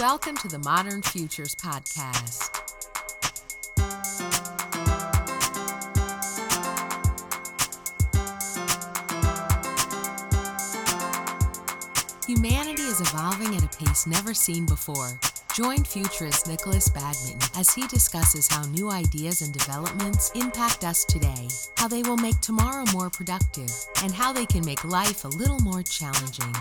Welcome to the Modern Futures Podcast. Humanity is evolving at a pace never seen before. Join futurist Nikolas Badminton as he discusses how new ideas and developments impact us today, how they will make tomorrow more productive, and how they can make life a little more challenging.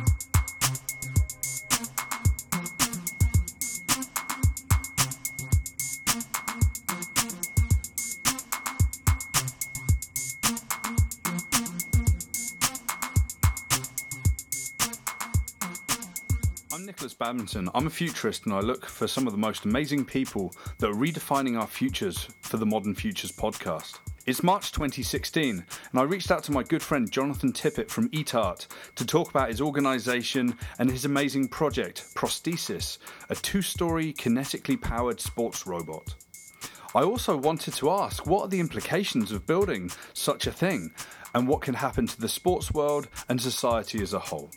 I'm a futurist and I look for some of the most amazing people that are redefining our futures for the Modern Futures podcast. It's March 2016 and I reached out to my good friend Jonathan Tippett from EatArt to talk about his organization and his amazing project, Prosthesis, a two story kinetically powered sports robot. I also wanted to ask what are the implications of building such a thing and what can happen to the sports world and society as a whole.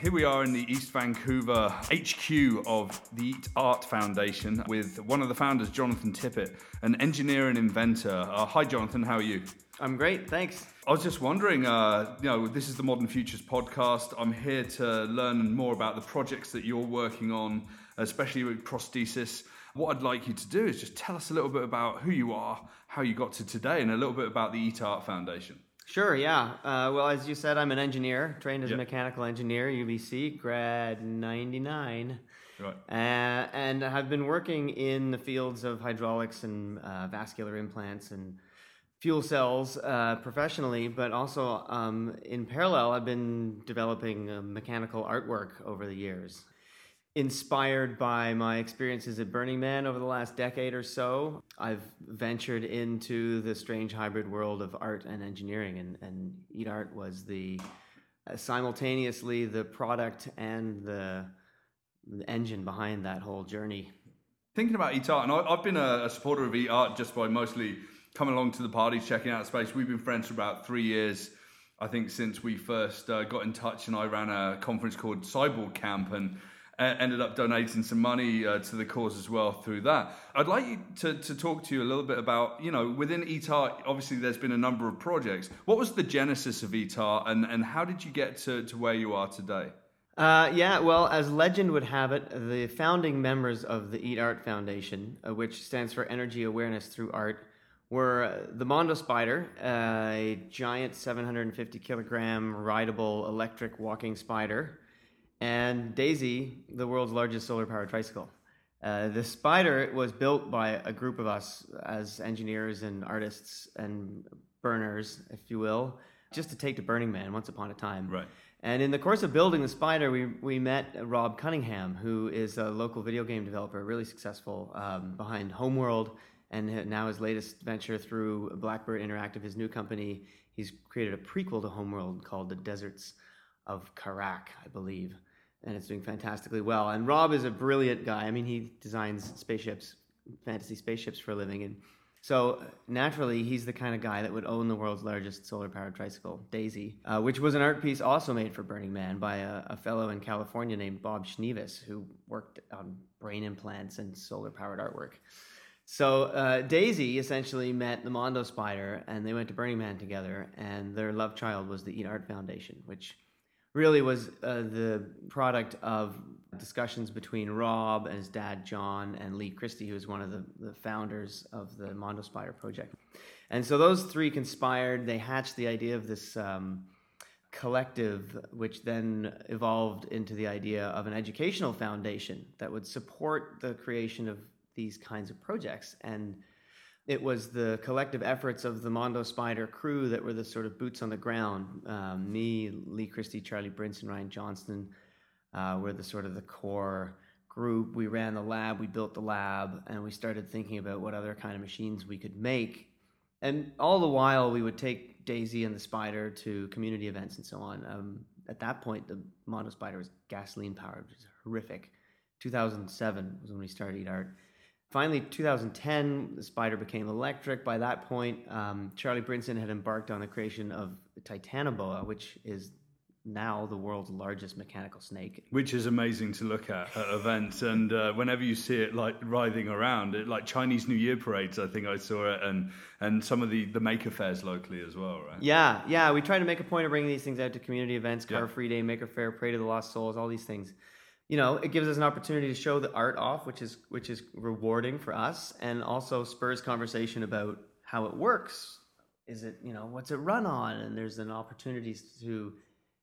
Here we are in the East Vancouver HQ of the Eat Art Foundation with one of the founders, Jonathan Tippett, an engineer and inventor. Uh, hi, Jonathan. How are you? I'm great, thanks. I was just wondering, uh, you know, this is the Modern Futures podcast. I'm here to learn more about the projects that you're working on, especially with prosthesis. What I'd like you to do is just tell us a little bit about who you are, how you got to today, and a little bit about the Eat Art Foundation. Sure, yeah. Uh, well, as you said, I'm an engineer, trained as Yeah. a mechanical engineer, UBC, grad 99. Right. Uh, and I've been working in the fields of hydraulics and uh, vascular implants and fuel cells uh, professionally, but also um, in parallel, I've been developing uh, mechanical artwork over the years. Inspired by my experiences at Burning Man over the last decade or so, I've ventured into the strange hybrid world of art and engineering, and, and Eat Art was the uh, simultaneously the product and the, the engine behind that whole journey. Thinking about Eat Art, and I, I've been a, a supporter of Eat Art just by mostly coming along to the parties, checking out space. We've been friends for about three years, I think, since we first uh, got in touch, and I ran a conference called Cyborg Camp and ended up donating some money uh, to the cause as well through that. I'd like you to, to talk to you a little bit about, you know, within Eat Art, obviously there's been a number of projects. What was the genesis of Eat Art, and, and how did you get to, to where you are today? Uh, yeah, well, as legend would have it, the founding members of the Eat Art Foundation, uh, which stands for Energy Awareness Through Art, were uh, the Mondo Spider, uh, a giant 750 kilogram rideable electric walking spider, and Daisy, the world's largest solar powered tricycle. Uh, the spider was built by a group of us as engineers and artists and burners, if you will, just to take to Burning Man once upon a time. Right. And in the course of building the spider, we, we met Rob Cunningham, who is a local video game developer, really successful um, behind Homeworld, and now his latest venture through Blackbird Interactive, his new company, he's created a prequel to Homeworld called The Deserts of Kharak, I believe, and it's doing fantastically well. And Rob is a brilliant guy. I mean, he designs spaceships, fantasy spaceships for a living, and so naturally, he's the kind of guy that would own the world's largest solar-powered tricycle, Daisy, uh, which was an art piece also made for Burning Man by a, a fellow in California named Bob Schneeveis, who worked on brain implants and solar-powered artwork. So uh, Daisy essentially met the Mondo Spider, and they went to Burning Man together. And their love child was the Eat Art Foundation, which really was uh, the product of discussions between Rob and his dad John and Lee Christie, who was one of the, the founders of the Mondo Spider project. And so those three conspired. They hatched the idea of this um, collective, which then evolved into the idea of an educational foundation that would support the creation of these kinds of projects. And it was the collective efforts of the Mondo Spider crew that were the sort of boots on the ground. Um, me, Lee Christie, Charlie Brinson, Ryan Johnston uh, were the sort of the core group. We ran the lab, we built the lab, and we started thinking about what other kind of machines we could make. And all the while, we would take Daisy and the Spider to community events and so on. Um, at that point, the Mondo Spider was gasoline powered, which is horrific. 2007 was when we started Eat Art finally 2010 the spider became electric by that point um, charlie brinson had embarked on the creation of titanoboa which is now the world's largest mechanical snake. Which is amazing to look at at events, and uh, whenever you see it like writhing around, it, like Chinese New Year parades, I think I saw it, and and some of the the maker fairs locally as well, right? Yeah, yeah. We try to make a point of bringing these things out to community events, Car Yeah. Free Day, Maker Faire, Pray to the Lost Souls, all these things. You know, it gives us an opportunity to show the art off, which is which is rewarding for us, and also spurs conversation about how it works. Is it you know what's it run on? And there's an opportunity to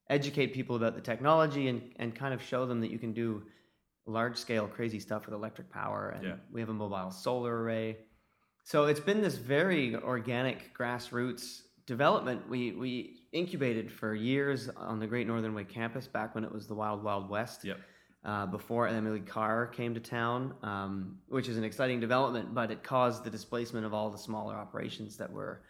educate people about the technology and and kind of show them that you can do large scale crazy stuff with electric power. And Yeah. we have a mobile solar array. So it's been this very organic grassroots development. We we incubated for years on the Great Northern Way campus back when it was the Wild Wild West. Yep. Uh, before Emily Carr came to town, um, which is an exciting development, but it caused the displacement of all the smaller operations that were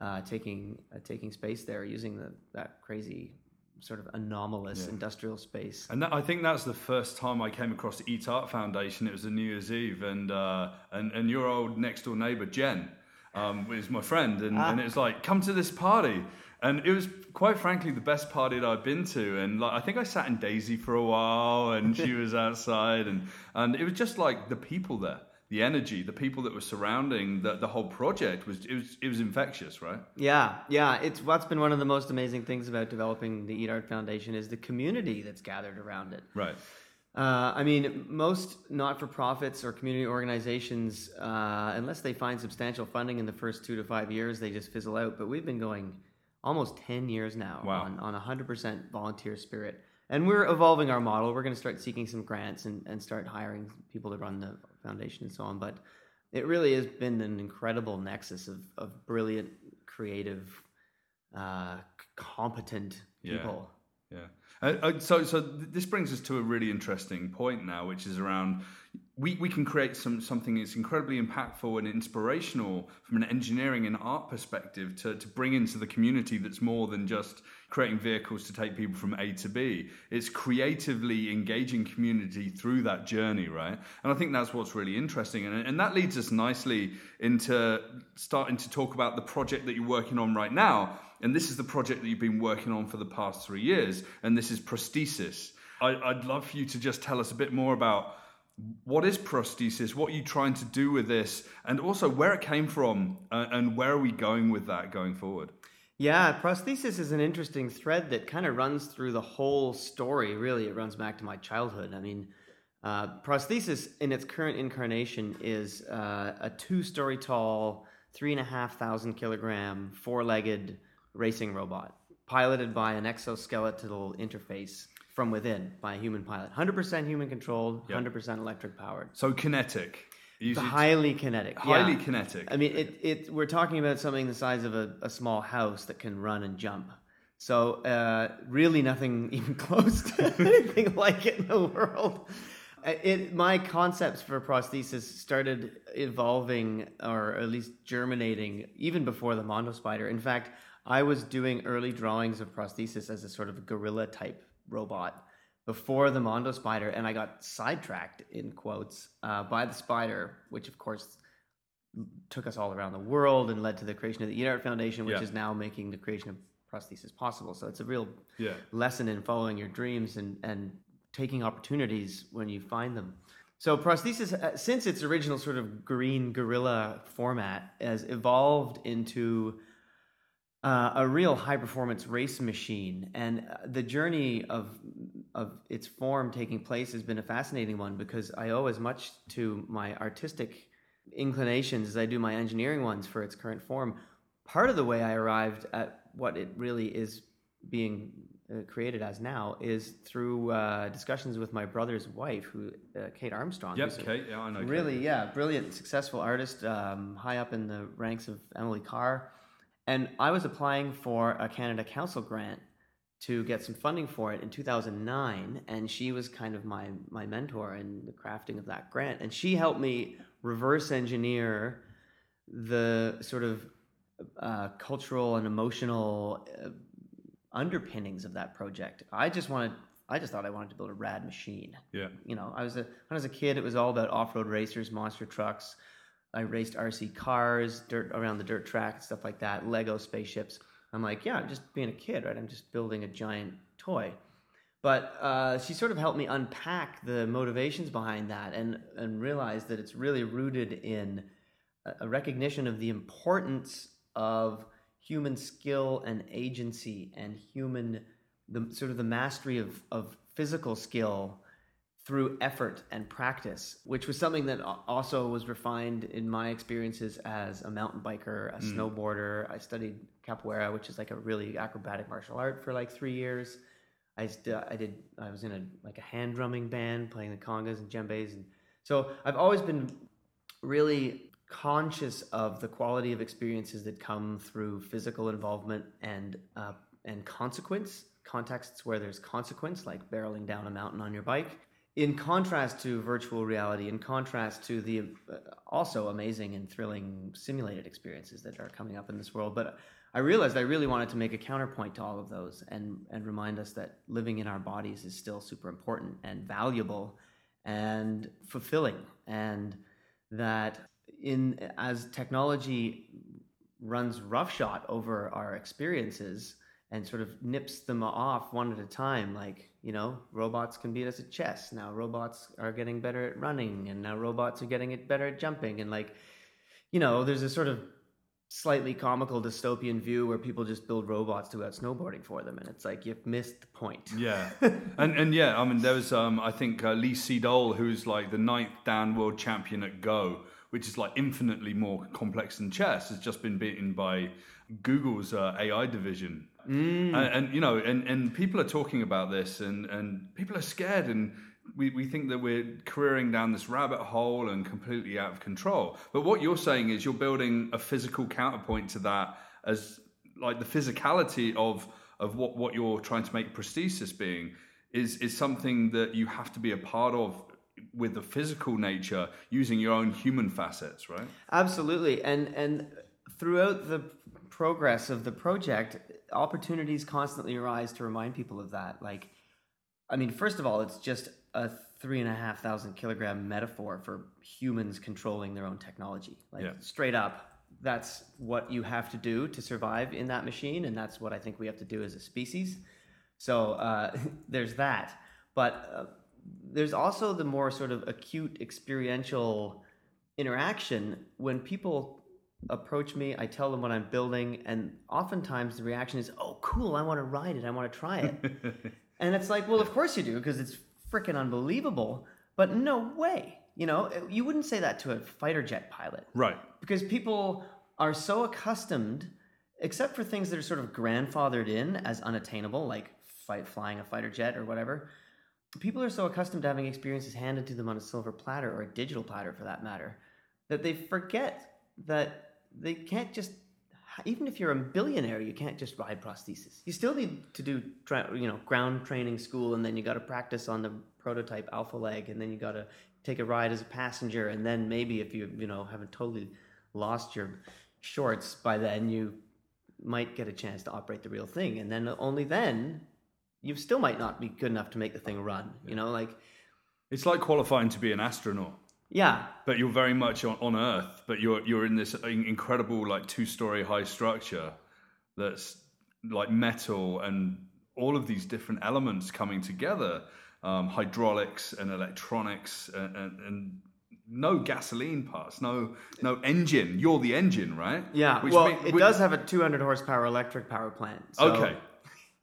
uh, taking uh, taking space there, using the, that crazy sort of anomalous industrial space. And that, I think that's the first time I came across the Eat Art Foundation. It was a New Year's Eve, and uh, and and your old next door neighbor Jen um, was my friend, and, and it was like, come to this party, and it was quite frankly the best party that I've been to, and like I think I sat in Daisy for a while, and she was outside, and and it was just like the people there. The energy, the people that were surrounding the, the whole project was it was it was infectious, right? Yeah, yeah. It's what's been one of the most amazing things about developing the Eat Art Foundation is the community that's gathered around it. Right. Uh, I mean, most not-for-profits or community organizations, uh, unless they find substantial funding in the first two to five years, they just fizzle out. But we've been going almost ten years now Wow. on on a hundred percent volunteer spirit, and we're evolving our model. We're going to start seeking some grants and and start hiring people to run the foundation and so on. But it really has been an incredible nexus of of brilliant, creative, uh, competent people. Yeah. Uh, uh, so, so this brings us to a really interesting point now, which is around we, we can create some something that's incredibly impactful and inspirational from an engineering and art perspective to, to bring into the community that's more than just creating vehicles to take people from A to B. It's creatively engaging community through that journey, right? And I think that's what's really interesting. And, and that leads us nicely into starting to talk about the project that you're working on right now. And this is the project that you've been working on for the past three years. And this is prosthesis. I, I'd love for you to just tell us a bit more about what is prosthesis, what are you trying to do with this, and also where it came from, uh, and where are we going with that going forward? Yeah, prosthesis is an interesting thread that kind of runs through the whole story. Really, it runs back to my childhood. I mean, uh, prosthesis in its current incarnation is uh, a two-story tall, three and a half thousand kilogram, four-legged racing robot, piloted by an exoskeletal interface from within by a human pilot. Hundred percent human controlled, Yep. hundred percent electric powered. So kinetic, You- It's it's highly kinetic. highly yeah. kinetic. I mean, it, it, we're talking about something the size of a, a small house that can run and jump. So, uh, really, nothing even close to anything like it in the world. Uh, It, my concepts for prosthesis started evolving, or at least germinating, even before the Mondo Spider. In fact, I was doing early drawings of prosthesis as a sort of gorilla type robot before the Mondo Spider, and I got sidetracked in quotes uh, by the spider, which of course took us all around the world and led to the creation of the Eat Art Foundation, which Yeah. is now making the creation of prosthesis possible. So it's a real Yeah. lesson in following your dreams and and taking opportunities when you find them. So prosthesis, uh, since its original sort of green gorilla format, has evolved into uh, a real high performance race machine, and uh, the journey of of its form taking place has been a fascinating one because I owe as much to my artistic inclinations as I do my engineering ones for its current form. Part of the way I arrived at what it really is being uh, created as now is through uh, discussions with my brother's wife, who uh, Kate Armstrong. Yep, Kate. Yeah, I know. Kate. Really, yeah, brilliant, successful artist, um, high up in the ranks of Emily Carr. And I was applying for a Canada Council grant to get some funding for it in 2009, and she was kind of my my mentor in the crafting of that grant. And she helped me reverse engineer the sort of uh, cultural and emotional uh, underpinnings of that project. I just wanted, I just thought I wanted to build a rad machine Yeah. you know, I was a when I was a kid, it was all about off-road racers, monster trucks. I raced RC cars, dirt around the dirt track, stuff like that. Lego spaceships. I'm like, yeah, I'm just being a kid, right? I'm just building a giant toy. But uh, she sort of helped me unpack the motivations behind that and, and realize that it's really rooted in a recognition of the importance of human skill and agency and human the sort of the mastery of, of physical skill through effort and practice, which was something that also was refined in my experiences as a mountain biker, a mm. snowboarder. I studied capoeira, which is like a really acrobatic martial art for like three years. I, st- I did I was in a like a hand drumming band playing the congas and djembes and so I've always been really conscious of the quality of experiences that come through physical involvement and uh, and consequence contexts where there's consequence like barreling down a mountain on your bike in contrast to virtual reality in contrast to the uh, also amazing and thrilling simulated experiences that are coming up in this world. But i realized i really wanted to make a counterpoint to all of those and and remind us that living in our bodies is still super important and valuable and fulfilling. And that in as technology runs roughshod over our experiences and sort of nips them off one at a time like you know robots can beat us at chess. Now robots are getting better at running and now robots are getting it better at jumping. And like you know there's a sort of slightly comical dystopian view where people just build robots to go out snowboarding for them and it's like you've missed the point. Yeah. And and yeah i mean there was um i think uh, lee sedol who's like the ninth dan world champion at go which is like infinitely more complex than chess, has just been beaten by Google's uh, AI division. Mm. And, and, you know, and, and people are talking about this, and, and people are scared, and we, we think that we're careering down this rabbit hole and completely out of control. But what you're saying is you're building a physical counterpoint to that as like the physicality of of what, what you're trying to make prosthesis being is is something that you have to be a part of with the physical nature using your own human facets, right? Absolutely. And and throughout the progress of the project, opportunities constantly arise to remind people of that. Like, I mean, first of all, it's just a three and a half thousand kilogram metaphor for humans controlling their own technology. Like, yeah. straight up, that's what you have to do to survive in that machine, and that's what I think we have to do as a species. So uh, there's that. But uh, there's also the more sort of acute experiential interaction when people approach me. I tell them what i'm building and oftentimes the reaction is oh cool i want to ride it i want to try it. And it's like well of course you do because it's freaking unbelievable but no way you know? Uh, you wouldn't say that to a fighter jet pilot. Right. Because people are so accustomed except for things that are sort of grandfathered in as unattainable like fight, flying a fighter jet or whatever people are so accustomed to having experiences handed to them on a silver platter or a digital platter for that matter that they forget that they can't just even if you're a billionaire you can't just ride prosthesis you still need to do you know ground training school and then you got to practice on the prototype alpha leg and then you got to take a ride as a passenger and then maybe if you you know haven't totally lost your shorts by then you might get a chance to operate the real thing and then only then you still might not be good enough to make the thing run. You know, like it's like qualifying to be an astronaut. Yeah, but you're very much on, on Earth, but you're you're in this incredible like two story high structure that's like metal and all of these different elements coming together, um, hydraulics and electronics and, and, and no gasoline parts, no no engine. You're the engine, right? Yeah. Which well, it does have a 200 horsepower electric power plant. So okay.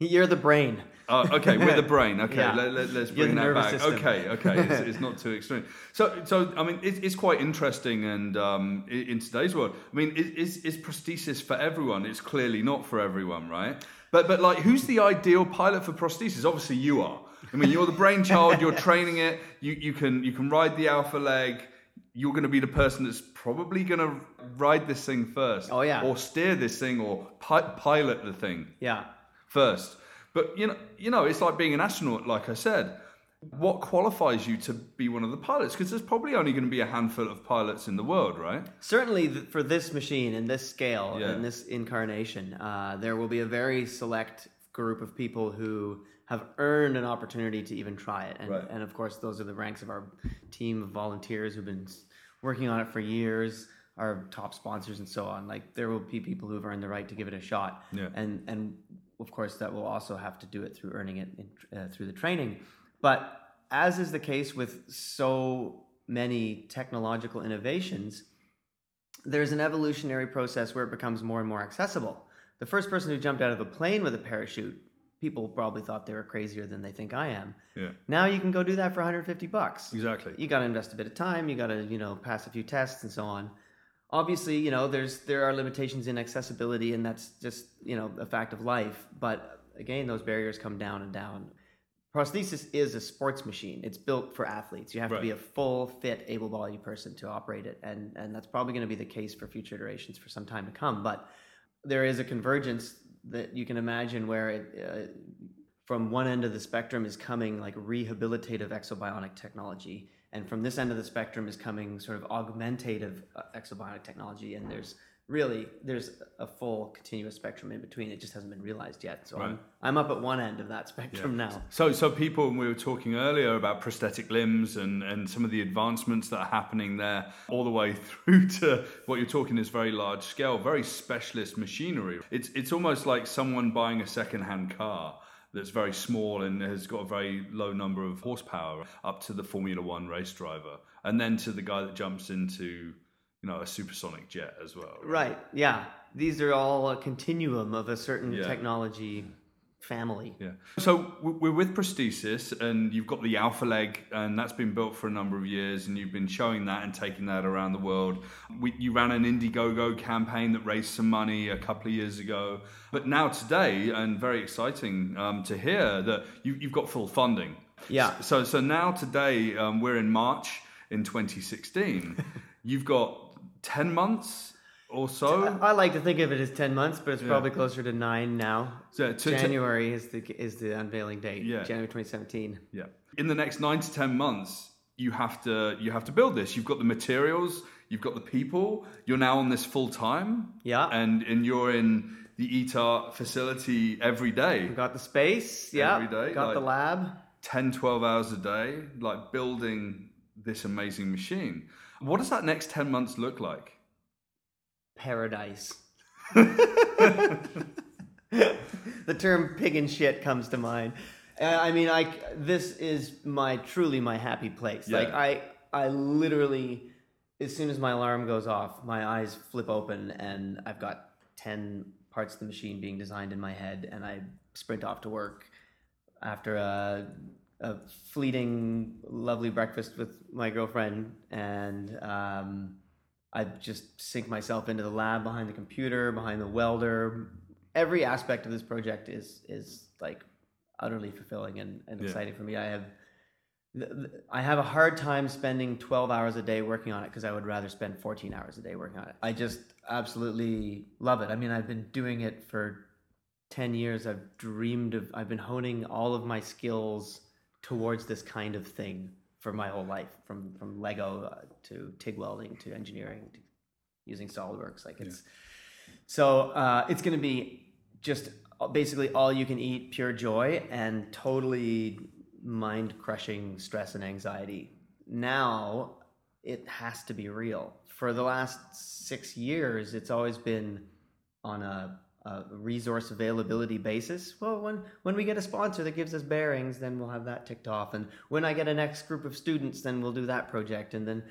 You're the brain. Oh, okay, we're the brain. Okay, yeah. let, us let, bring that back. System. Okay, okay, it's, it's, not too extreme. So, so I mean, it, it's quite interesting, and um, in today's world, I mean, is, is prosthesis for everyone? It's clearly not for everyone, right? But, but like, who's the ideal pilot for prosthesis? Obviously, you are. I mean, you're the brainchild. You're training it. You, you can you can ride the alpha leg. You're going to be the person that's probably going to ride this thing first. Oh yeah. Or steer this thing, or pi- pilot the thing. Yeah. First. But you know, you know, it's like being an astronaut. Like I said, what qualifies you to be one of the pilots? Because there's probably only going to be a handful of pilots in the world, right? Certainly, for this machine and this scale yeah. and this incarnation, uh, there will be a very select group of people who have earned an opportunity to even try it. And, right. and of course, those are the ranks of our team of volunteers who've been working on it for years. our top sponsors and so on. Like there will be people who have earned the right to give it a shot, Yeah. and and of course that will also have to do it through earning it in, uh, through the training. But as is the case with so many technological innovations, there's an evolutionary process where it becomes more and more accessible. The first person who jumped out of a plane with a parachute, people probably thought they were crazier than they think I am. Yeah. Now you can go do that for 150 bucks. Exactly. You got to invest a bit of time. You got to, you know, pass a few tests and so on. Obviously, you know, there's there are limitations in accessibility, and that's just you know a fact of life. But again, those barriers come down and down. Prosthesis is a sports machine. It's built for athletes. You have to be a full, fit, able-bodied person to operate it, and and that's probably going to be the case for future iterations for some time to come. But there is a convergence that you can imagine where it, uh, from one end of the spectrum is coming like rehabilitative exobionic technology, and from this end of the spectrum is coming sort of augmentative uh, exobionic technology, and there's really there's a full continuous spectrum in between. It just hasn't been realized yet. So I'm I'm up at one end of that spectrum now. So, so people, when we were talking earlier about prosthetic limbs and, and some of the advancements that are happening there, all the way through to what you're talking is very large scale, very specialist machinery. It's it's almost like someone buying a second-hand car that's very small and has got a very low number of horsepower, up to the Formula One race driver, and then to the guy that jumps into you know a supersonic jet as well. Right. Yeah. These are all a continuum of a certain Yeah. technology family. Yeah. So we're with prosthesis, and you've got the Alpha Leg, and that's been built for a number of years, and you've been showing that and taking that around the world. We, you ran an Indiegogo campaign that raised some money a couple of years ago, but now today, and very exciting um, to hear that you, you've got full funding. Yeah. So so now today, um, we're in March in 2016. you've got 10 months or so. I like to think of it as ten months, but it's probably closer to nine now. So to- to- January is the is the unveiling date. Yeah. January 2017. Yeah. In the next nine to ten months, you have to you have to build this. You've got the materials, you've got the people. You're now on this full time. Yeah. And and you're in the Eat Art facility every day, Got the space. Yeah. Every day, Got the lab. 10, 12 hours a day, like building this amazing machine. What does that next 10 months look like? Paradise. the term pig and shit comes to mind. Uh, I mean, I this is my truly my happy place. Like I I literally as soon as my alarm goes off, my eyes flip open and I've got 10 parts of the machine being designed in my head and I sprint off to work after a, a fleeting, lovely breakfast with my girlfriend, and um, I just sink myself into the lab behind the computer, behind the welder. Every aspect of this project is is like utterly fulfilling and, and Yeah. exciting for me. I have I have a hard time spending 12 hours a day working on it because I would rather spend 14 hours a day working on it. I just absolutely love it. I mean, I've been doing it for 10 years. I've dreamed of, I've been honing all of my skills towards this kind of thing for my whole life from, from Lego uh, to TIG welding to engineering to using SolidWorks. Like it's, so uh, it's going to be just basically all you can eat, pure joy, and totally mind crushing stress and anxiety. Now it has to be real. For the last six years, it's always been on a, a resource availability basis. Well, when when we get a sponsor that gives us bearings, then we'll have that ticked off. And when I get a next group of students, then we'll do that project. And then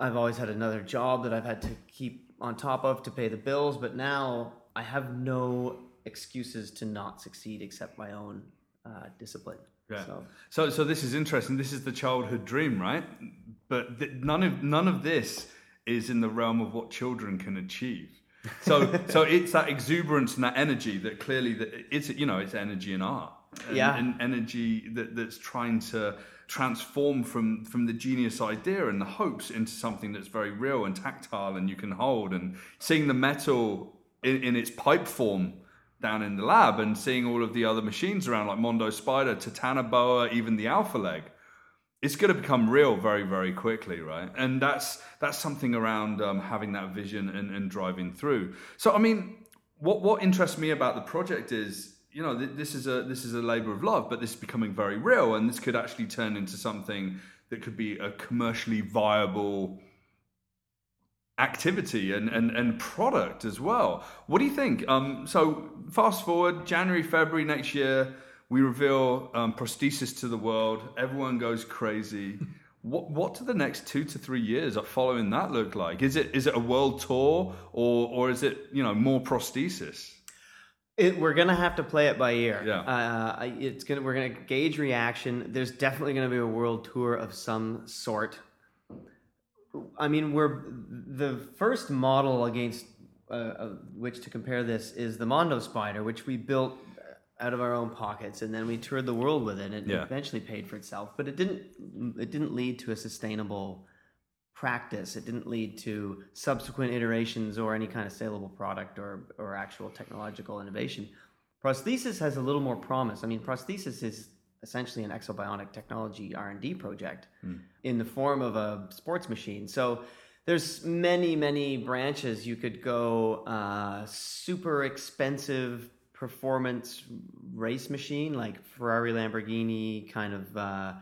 I've always had another job that I've had to keep on top of to pay the bills. But now I have no excuses to not succeed except my own uh, discipline. Yeah. So So, so this is interesting. This is the childhood dream, right? But th- none of none of this is in the realm of what children can achieve. So, so it's that exuberance and that energy that clearly that it's you know it's energy in art, and, Yeah. and energy that, that's trying to transform from from the genius idea and the hopes into something that's very real and tactile and you can hold and seeing the metal in, in its pipe form down in the lab and seeing all of the other machines around like Mondo Spider, Titanoboa, even the Alpha Leg. It's going to become real very, very quickly, right? And that's that's something around um, having that vision and, and driving through. So, I mean, what what interests me about the project is, you know, th- this is a this is a labor of love, but this is becoming very real, and this could actually turn into something that could be a commercially viable activity and, and, and product as well. What do you think? Um, so fast forward January, February next year, we reveal um, prosthesis to the world. Everyone goes crazy. What what do the next two to three years of following that look like? Is it is it a world tour or or is it you know more prosthesis? It, we're gonna have to play it by ear. Yeah. Uh, it's gonna we're gonna gauge reaction. There's definitely gonna be a world tour of some sort. I mean, we're the first model against uh, which to compare this is the Mondo Spider, which we built out of our own pockets, and then we toured the world with it, and Yeah. it eventually paid for itself. But it didn't. It didn't lead to a sustainable practice. It didn't lead to subsequent iterations or any kind of saleable product or or actual technological innovation. Prosthesis has a little more promise. I mean, prosthesis is essentially an exobionic technology R&D project in the form of a sports machine. So there's many, many branches you could go. Uh, super expensive performance race machine like Ferrari, Lamborghini, kind of uh,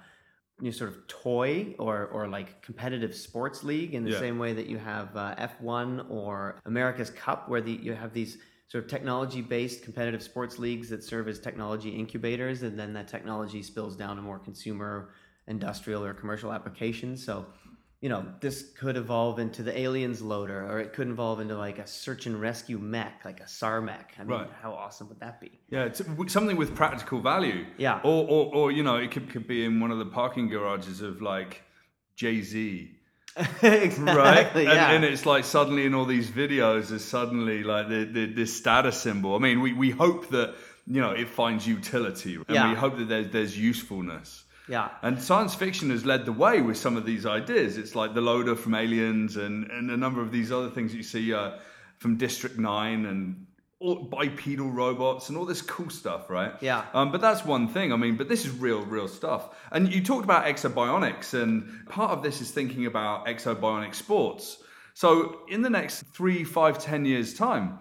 you know, sort of toy or or like competitive sports league in the Yeah. same way that you have uh, F1 or America's Cup, where the, you have these sort of technology based competitive sports leagues that serve as technology incubators, and then that technology spills down to more consumer, industrial, or commercial applications. So, you know, this could evolve into the aliens loader, or it could evolve into like a search and rescue mech, like a SAR mech. I mean, Right. how awesome would that be? Yeah, it's something with practical value. Yeah. Or, or, or you know, it could, could be in one of the parking garages of like Jay Z. exactly. right? And, Yeah. and it's like suddenly in all these videos, there's suddenly like the, the, this status symbol. I mean, we, we hope that you know it finds utility, and Yeah. we hope that there's there's usefulness. Yeah. And science fiction has led the way with some of these ideas. It's like the loader from Aliens, and, and a number of these other things you see uh, from District Nine, and all bipedal robots, and all this cool stuff, right? Yeah. Um, but that's one thing. I mean, but this is real, real stuff. And you talked about exobionics, and part of this is thinking about exobionic sports. So in the next three, five, ten years' time,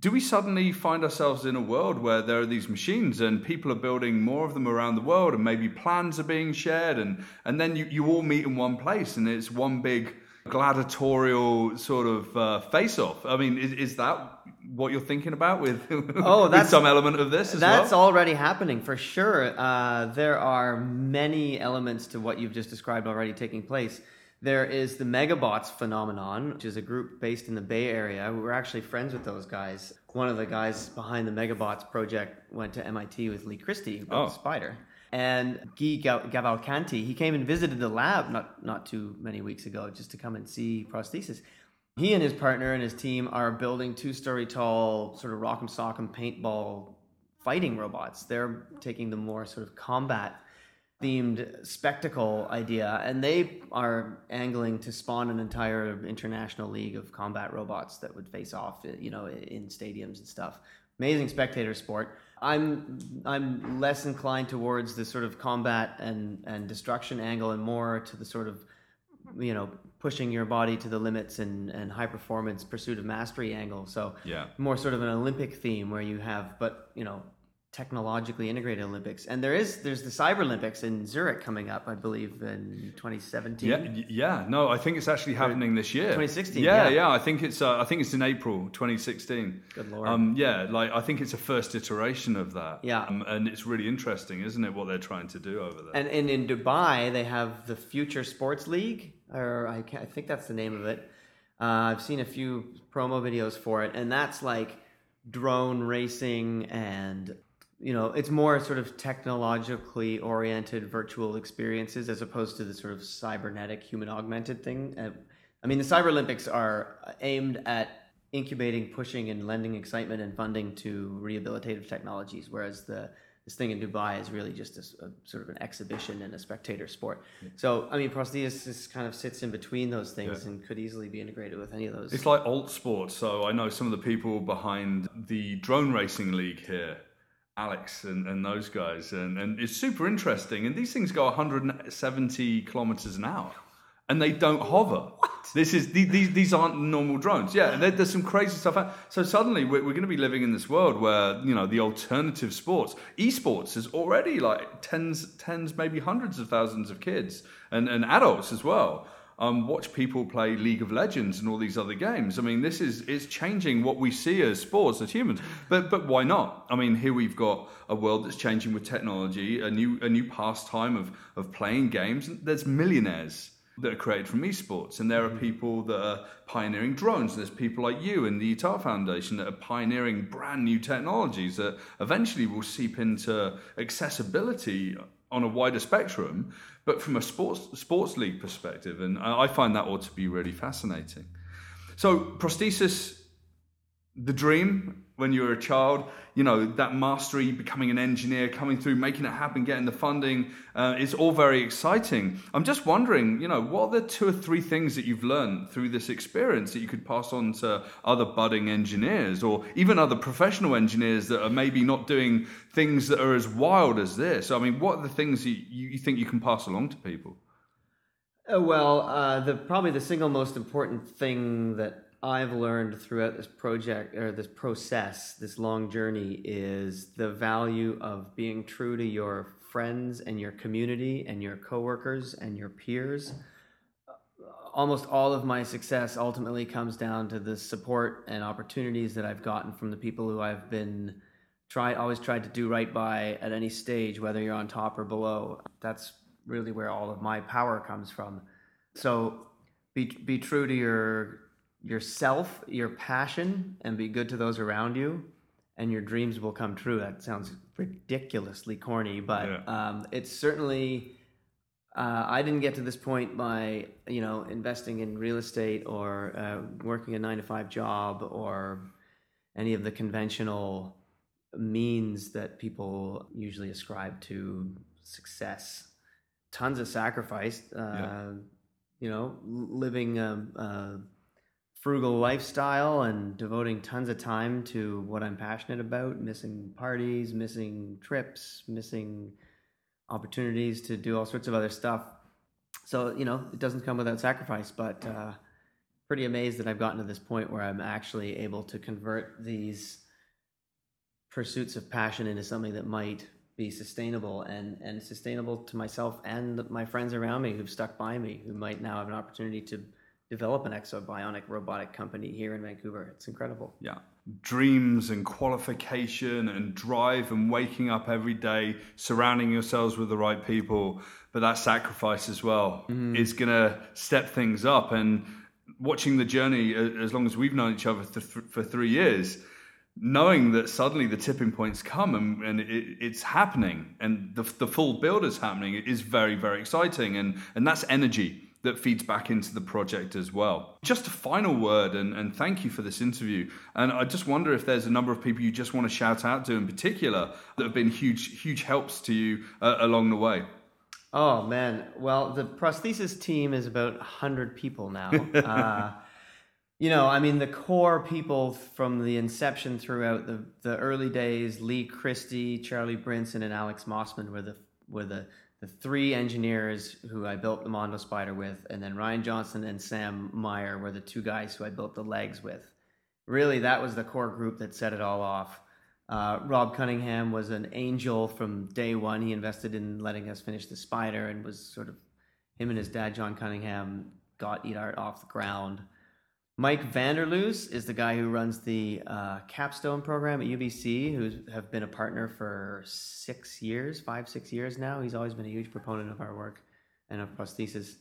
do we suddenly find ourselves in a world where there are these machines and people are building more of them around the world and maybe plans are being shared and, and then you, you all meet in one place and it's one big gladiatorial sort of uh, face-off? I mean, is, is that what you're thinking about with, Oh, with that's- some element of this as That's well? already happening for sure. Uh, there are many elements to what you've just described already taking place. There is the Megabots phenomenon, which is a group based in the Bay Area. We're actually friends with those guys. One of the guys behind the Megabots project went to MIT with Lee Christie, who built Oh. the Spider. And Gui Cavalcanti, he came and visited the lab not, not too many weeks ago just to come and see prosthesis. He and his partner and his team are building two story tall, sort of rock'em sock'em paintball fighting robots. They're taking the more sort of combat themed spectacle idea, and they are angling to spawn an entire international league of combat robots that would face off, you know, in stadiums and stuff. Amazing spectator sport. I'm I'm less inclined towards the sort of combat and and destruction angle, and more to the sort of you know pushing your body to the limits and and high performance pursuit of mastery angle. So Yeah. more sort of an Olympic theme where you have, but you know, technologically integrated Olympics. And there is there's the Cyber Olympics in Zurich coming up, I believe, in 2017. Yeah, yeah. No, I think it's actually happening this year. 2016, Yeah, yeah. yeah. I think it's. Uh, I think it's in April 2016. Good lord. Um, yeah, like I think it's a first iteration of that. Yeah. Um, and it's really interesting, isn't it? What they're trying to do over there. And, and in Dubai, they have the Future Sports League, or I, can't, I think that's the name of it. Uh, I've seen a few promo videos for it, and that's like drone racing and you know it's more sort of technologically oriented virtual experiences as opposed to the sort of cybernetic human augmented thing uh, i mean the cyber olympics are aimed at incubating pushing and lending excitement and funding to rehabilitative technologies whereas the this thing in dubai is really just a, a sort of an exhibition and a spectator sport so i mean prosthesis kind of sits in between those things Yeah. and could easily be integrated with any of those It's like alt sports. So I know some of the people behind the drone racing league here, Alex and, and those guys, and, and it's super interesting. And these things go 170 kilometers an hour, and they don't hover. What? This is these these aren't normal drones. Yeah, there, there's some crazy stuff. out- So suddenly we're, we're going to be living in this world where you know the alternative sports, esports, is already like tens, tens, maybe hundreds of thousands of kids and, and adults as well um, watch people play League of Legends and all these other games. I mean, this is is changing what we see as sports as humans. But but why not? I mean, here we've got a world that's changing with technology, a new a new pastime of of playing games. There's millionaires that are created from esports, and there are people that are pioneering drones. There's people like you and the Eat Art Foundation that are pioneering brand new technologies that eventually will seep into accessibility on a wider spectrum, but from a sports sports league perspective, and I find that ought to be really fascinating. So prosthesis, the dream when you were a child, you know that mastery, becoming an engineer, coming through, making it happen, getting the funding, uh, it's all very exciting. I'm just wondering, you know, what are the two or three things that you've learned through this experience that you could pass on to other budding engineers or even other professional engineers that are maybe not doing things that are as wild as this? I mean, what are the things that you, you think you can pass along to people? Uh, well, uh, the probably the single most important thing that I've learned throughout this project or this process, this long journey, is the value of being true to your friends and your community and your coworkers and your peers. Almost all of my success ultimately comes down to the support and opportunities that I've gotten from the people who I've been try always tried to do right by at any stage, whether you're on top or below. That's really where all of my power comes from. So be be true to your yourself, your passion, and be good to those around you, and your dreams will come true. That sounds ridiculously corny, but yeah. um, it's certainly. Uh, I didn't get to this point by you know investing in real estate or uh, working a nine to five job or any of the conventional means that people usually ascribe to success. Tons of sacrifice. Uh, yeah. You know, living a, a frugal lifestyle and devoting tons of time to what I'm passionate about, missing parties, missing trips, missing opportunities to do all sorts of other stuff. So, you know, it doesn't come without sacrifice, but uh, pretty amazed that I've gotten to this point where I'm actually able to convert these pursuits of passion into something that might be sustainable and, and sustainable to myself and my friends around me who've stuck by me, who might now have an opportunity to develop an exobionic robotic company here in Vancouver. It's incredible. Yeah. Dreams and qualification and drive and waking up every day, surrounding yourselves with the right people, but that sacrifice as well mm-hmm. is going to step things up. And watching the journey, as long as we've known each other th- for three years, knowing that suddenly the tipping points come and, and it, it's happening and the, the full build is happening is very, very exciting. And, and that's energy that feeds back into the project as well. Just a final word, and, and thank you for this interview. And I just wonder if there's a number of people you just want to shout out to in particular that have been huge, huge helps to you uh, along the way. Oh man, well the prosthesis team is about hundred people now. uh, you know, I mean, the core people from the inception throughout the, the early days, Lee Christie, Charlie Brinson, and Alex Mossman were the were the the three engineers who I built the Mondo Spider with, and then Ryan Johnson and Sam Meyer were the two guys who I built the legs with. Really, that was the core group that set it all off. Uh, Rob Cunningham was an angel from day one. He invested in letting us finish the Spider and was sort of him and his dad, John Cunningham, got Eat Art off the ground. Mike Van der Loos is the guy who runs the uh, capstone program at UBC, who have been a partner for six years, five, six years now. He's always been a huge proponent of our work and of prosthesis.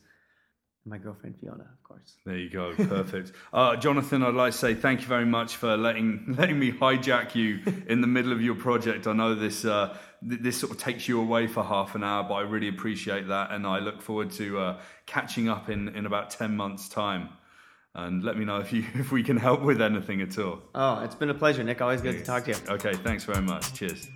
My girlfriend Fiona, of course. There you go, perfect. uh, Jonathan, I'd like to say thank you very much for letting letting me hijack you in the middle of your project. I know this uh, this sort of takes you away for half an hour, but I really appreciate that, and I look forward to uh, catching up in in about ten months' time and let me know if you if we can help with anything at all. Oh, it's been a pleasure, Nick. Always good to talk to you. Okay, thanks very much. Cheers.